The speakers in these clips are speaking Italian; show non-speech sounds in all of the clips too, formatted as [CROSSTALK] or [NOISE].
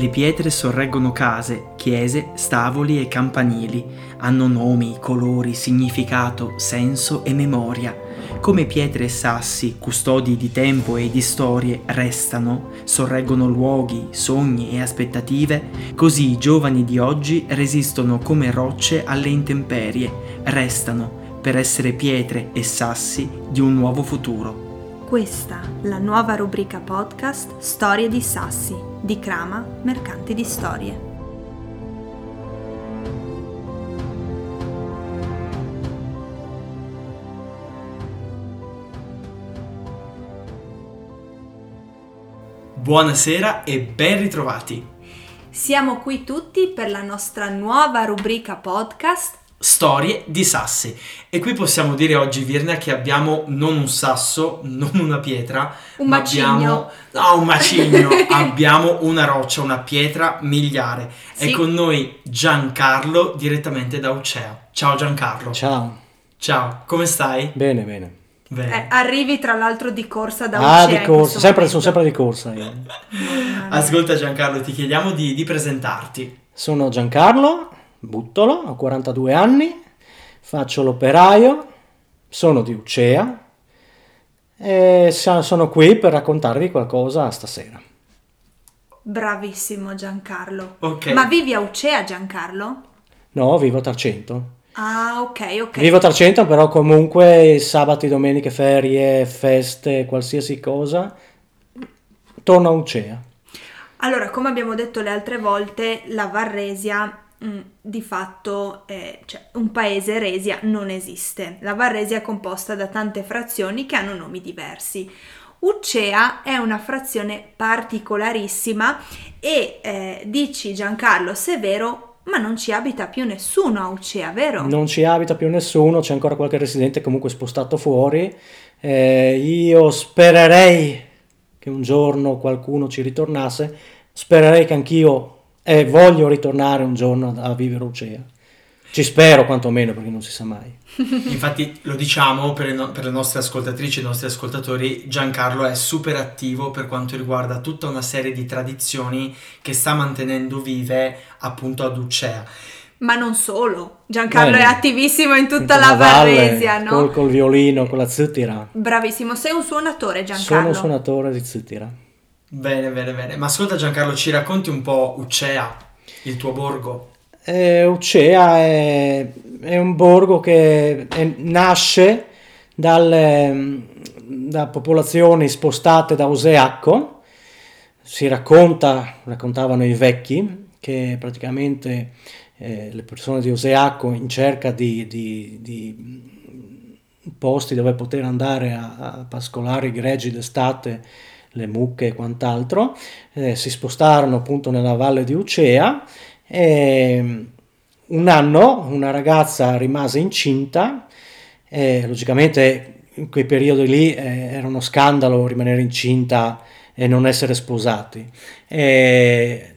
Le pietre sorreggono case, chiese, stavoli e campanili. Hanno nomi, colori, significato, senso e memoria. Come pietre e sassi, custodi di tempo e di storie, restano, sorreggono luoghi, sogni e aspettative, così i giovani di oggi resistono come rocce alle intemperie, restano per essere pietre e sassi di un nuovo futuro. Questa, la nuova rubrica podcast Storie di Sassi, di Crama, Mercanti di Storie. Buonasera e ben ritrovati. Siamo qui tutti per la nostra nuova rubrica podcast Storie di sassi. E qui possiamo dire oggi, Virna, che abbiamo non un sasso, non una pietra, Un ma macigno. abbiamo no, un macigno, [LAUGHS] abbiamo una roccia, una pietra miliare. È Sì. con noi Giancarlo direttamente da Ucea. Ciao Giancarlo. Ciao, Ciao, come stai? bene, bene. Bene. Eh, arrivi tra l'altro di corsa da ah, Ucea di corsa, sempre, sono sempre di corsa io. Ascolta Giancarlo, ti chiediamo di, di presentarti. Sono Giancarlo Buttolo, ho 42 anni, faccio l'operaio, sono di Ucea e sono qui per raccontarvi qualcosa stasera. Bravissimo Giancarlo. Ok. Ma vivi a Ucea Giancarlo? No, vivo a Tarcento. Ah, ok, ok. Vivo a Tarcento, però comunque sabati, domeniche, ferie, feste, qualsiasi cosa, torno a Ucea. Allora, come abbiamo detto le altre volte, la Varresia mh, di fatto, è- cioè un paese resia non esiste. La Varresia è composta da tante frazioni che hanno nomi diversi. Ucea è una frazione particolarissima e eh, dici Giancarlo se è vero, ma non ci abita più nessuno a Ucea, vero? Non ci abita più nessuno, c'è ancora qualche residente comunque spostato fuori. Eh, io spererei che un giorno qualcuno ci ritornasse, spererei che anch'io eh, voglio ritornare un giorno a, vivere a Ucea. Ci spero quantomeno perché non si sa mai. [LAUGHS] Infatti lo diciamo per, no- per le nostre ascoltatrici e i nostri ascoltatori, Giancarlo è super attivo per quanto riguarda tutta una serie di tradizioni che sta mantenendo vive appunto ad Ucea. Ma non solo, Giancarlo Bene. è attivissimo in tutta In la valle, Varresia, no? Col, col violino, con la zittira. Bravissimo, sei un suonatore Sono Giancarlo. un suonatore di zittira. Bene, bene, bene. Ma ascolta Giancarlo, ci racconti un po' Ucea, il tuo borgo? Eh, Ucea è, è un borgo che è- nasce dalle, da popolazioni spostate da Oseacco. Si racconta, raccontavano i vecchi, che praticamente eh, le persone di Oseacco in cerca di, di- di posti dove poter andare a, a pascolare i greggi d'estate, le mucche e quant'altro, eh, si spostarono appunto nella valle di Ucea e un anno una ragazza rimase incinta e logicamente in quei periodi lì eh, era uno scandalo rimanere incinta e non essere sposati. E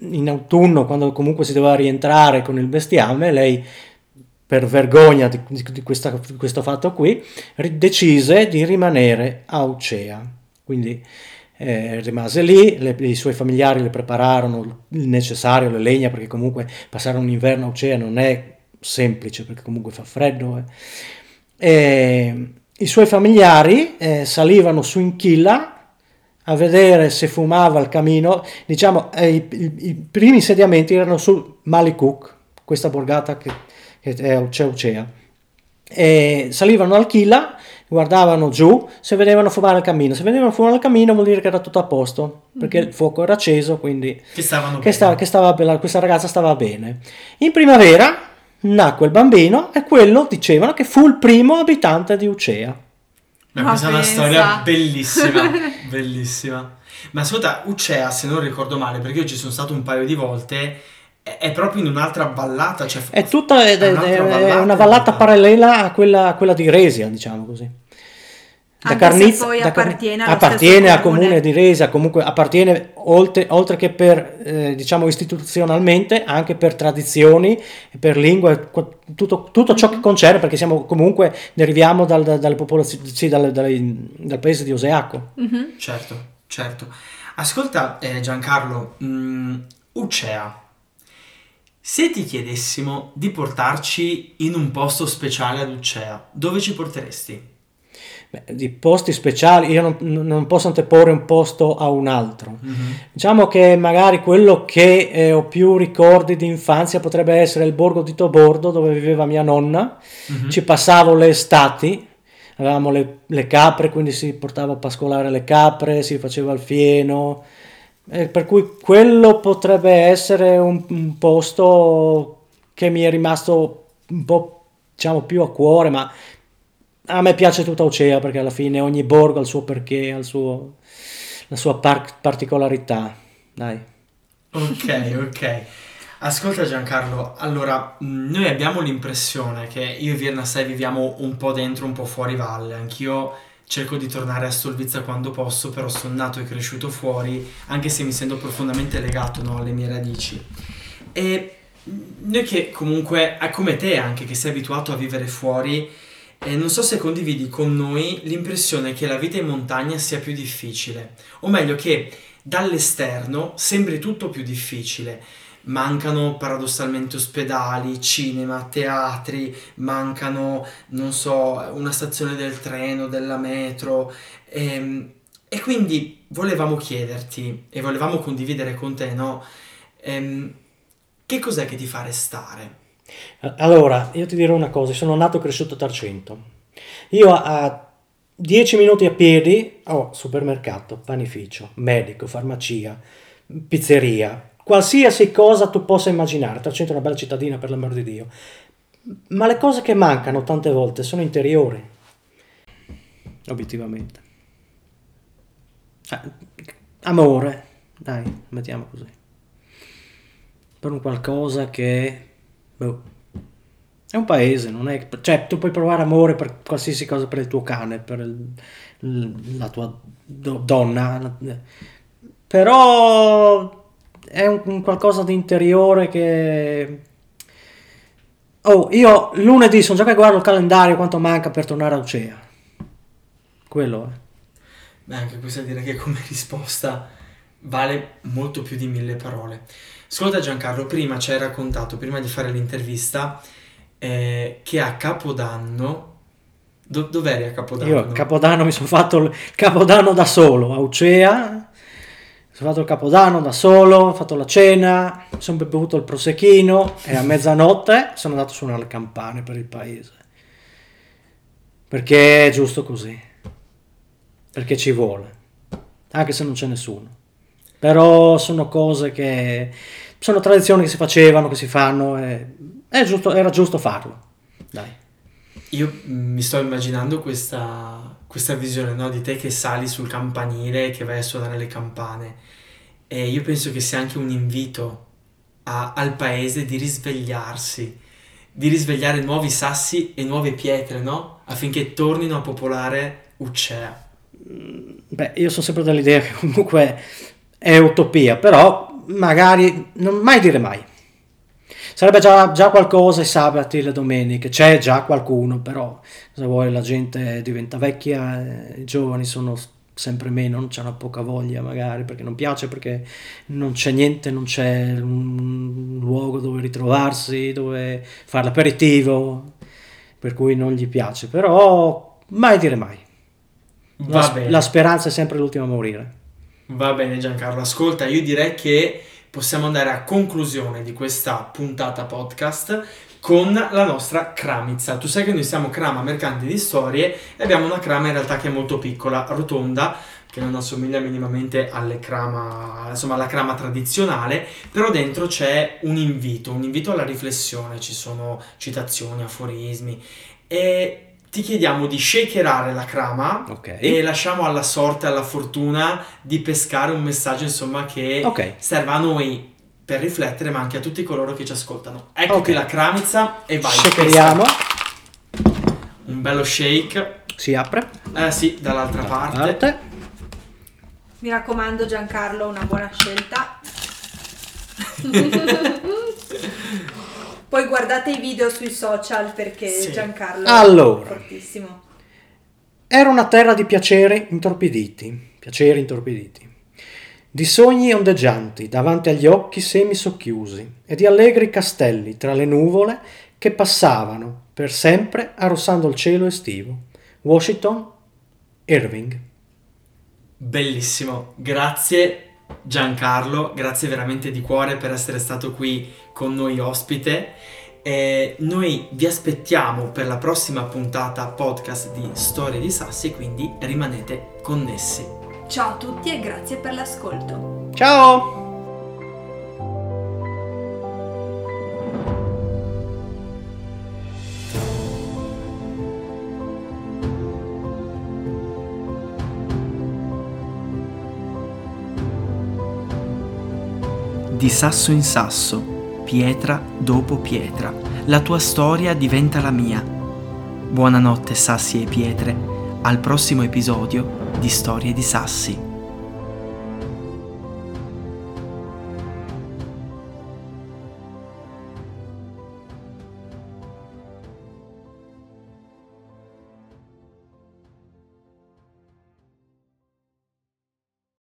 in autunno, quando comunque si doveva rientrare con il bestiame, lei per vergogna di, di- questa- di questo fatto qui, decise di rimanere a Ucea. Quindi eh, rimase lì, le- i suoi familiari le prepararono il necessario, le legna, perché comunque passare un inverno a Ucea non è semplice, perché comunque fa freddo. eh. E I suoi familiari eh, salivano su in chilla a vedere se fumava il camino. Diciamo, eh, i, i- i primi insediamenti erano su Malikuk, questa borgata che, che è a Ucea Ucea. E salivano al chilla, guardavano giù, se vedevano fumare il camino. Se vedevano fumare il camino vuol dire che era tutto a posto, perché il fuoco era acceso, quindi Che stavano che bene. sta- che stava questa ragazza stava bene. In primavera nacque il bambino e quello dicevano che fu il primo abitante di Ucea. Ma Ma questa è una pensa. storia [LAUGHS] bellissima, bellissima. Ma ascolta, Ucea, se non ricordo male, perché io ci sono stato un paio di volte, è, proprio in un'altra vallata. Cioè, È tutta è, è un'altra è- è vallata, una vallata guarda. parallela a quella, a quella di Resia, diciamo così. Anche se poi da Car- appartiene allo appartiene al comune. comune. di Resia, comunque appartiene oltre, oltre che per eh, diciamo istituzionalmente anche per tradizioni, per lingue, qua- tutto, tutto ciò che concerne, perché siamo comunque deriviamo dal, da- dalle popolazioni, sì, dal, dal paese di Oseaco. Mhm. Certo, certo. Ascolta eh, Giancarlo, mh, Ucea, se ti chiedessimo di portarci in un posto speciale ad Ucea, dove ci porteresti? Beh, di posti speciali, io non, non, posso anteporre un posto a un altro. Mm-hmm. Diciamo che magari quello che eh, ho più ricordi di infanzia potrebbe essere il borgo di Tobordo dove viveva mia nonna. Mm-hmm. Ci passavo le estati, avevamo le, le, capre, quindi si portava a pascolare le capre, si faceva il fieno. Eh, per cui quello potrebbe essere un, un posto che mi è rimasto un po' diciamo più a cuore, ma a me piace tutta Ocea perché alla fine ogni borgo ha il suo perché, ha suo, la sua par- particolarità. Dai. Ok, ok. Ascolta Giancarlo, allora noi abbiamo l'impressione che io e Virna 6 viviamo un po' dentro, un po' fuori valle, anch'io cerco di tornare a Stolvizza quando posso, però sono nato e cresciuto fuori, anche se mi sento profondamente legato no, alle mie radici. E noi che comunque, come te anche, che sei abituato a vivere fuori, e non so se condividi con noi l'impressione che la vita in montagna sia più difficile, o meglio che dall'esterno sembri tutto più difficile. Mancano paradossalmente ospedali, cinema, teatri, mancano, non so, una stazione del treno, della metro. E, ehm, e quindi volevamo chiederti e volevamo condividere con te, no? Ehm, che cos'è che ti fa restare? Allora, io ti dirò una cosa, sono nato e cresciuto a Tarcento. Io a 10 minuti a piedi ho supermercato, panificio, medico, farmacia, pizzeria, qualsiasi cosa tu possa immaginare. Tarcento è una bella cittadina, per l'amor di Dio. Ma le cose che mancano tante volte sono interiori, obiettivamente. Amore, dai, mettiamo così. Per un qualcosa che Boh. È un paese, non è... Cioè, tu puoi provare amore per qualsiasi cosa, per il tuo cane, per il, la tua do, donna, però è un, un, qualcosa di interiore che... Oh, io lunedì sono già che guardo il calendario quanto manca per tornare a Ocea. Quello è. Beh, anche questa direi che come risposta vale molto più di mille parole. Ascolta Giancarlo, prima ci hai raccontato, prima di fare l'intervista, eh, che a Capodanno... Do- dov'eri a Capodanno? Io a Capodanno mi sono fatto il Capodanno da solo, a Ucea, sono fatto il Capodanno da solo, ho fatto la cena, sono bevuto il prosecchino e a mezzanotte sono andato a suonare le campane per il paese. Perché è giusto così. Perché ci vuole. Anche se non c'è nessuno. Però sono cose che sono tradizioni che si facevano, che si fanno e giusto, era giusto farlo. Dai. Io mi sto immaginando questa, questa visione no? di te che sali sul campanile e che vai a suonare le campane e io penso che sia anche un invito a, al paese di risvegliarsi, di risvegliare nuovi sassi e nuove pietre, no? Affinché tornino a popolare Uccea. Beh, io sono sempre dell'idea che comunque è utopia, però magari non mai dire mai. Sarebbe già, già qualcosa i sabati, le domeniche, c'è già qualcuno, però cosa vuoi, la gente diventa vecchia, i giovani sono sempre meno, non c'hanno poca voglia magari perché non piace, perché non c'è niente, non c'è un luogo dove ritrovarsi, dove fare l'aperitivo, per cui non gli piace, però mai dire mai. La, la speranza è sempre l'ultima a morire. Va bene Giancarlo, ascolta, io direi che possiamo andare a conclusione di questa puntata podcast con la nostra cramizza. Tu sai che noi siamo Crama Mercanti di Storie e abbiamo una crama in realtà che è molto piccola, rotonda, che non assomiglia minimamente alle crama, insomma alla crama tradizionale, però dentro c'è un invito, un invito alla riflessione, ci sono citazioni, aforismi e ti chiediamo di shakerare la crama okay. e lasciamo alla sorte, alla fortuna di pescare un messaggio insomma che okay. serva a noi per riflettere ma anche a tutti coloro che ci ascoltano. Ecco okay. la cramizza e vai. Shakeriamo. Un bello shake. Si apre? Eh sì, dall'altra parte. parte. Mi raccomando Giancarlo, una buona scelta. [LAUGHS] Poi guardate i video sui social perché sì. Giancarlo allora, è fortissimo. Era una terra di piaceri intorpiditi, piaceri intorpiditi, di sogni ondeggianti davanti agli occhi semi socchiusi e di allegri castelli tra le nuvole che passavano per sempre arrossando il cielo estivo. Washington Irving. Bellissimo, grazie Giancarlo, grazie veramente di cuore per essere stato qui con noi ospite. E noi vi aspettiamo per la prossima puntata podcast di Storie di Sassi, quindi rimanete connessi. Ciao a tutti e grazie per l'ascolto. Ciao! Di sasso in sasso, pietra dopo pietra, la tua storia diventa la mia. Buonanotte sassi e pietre, al prossimo episodio di Storie di Sassi.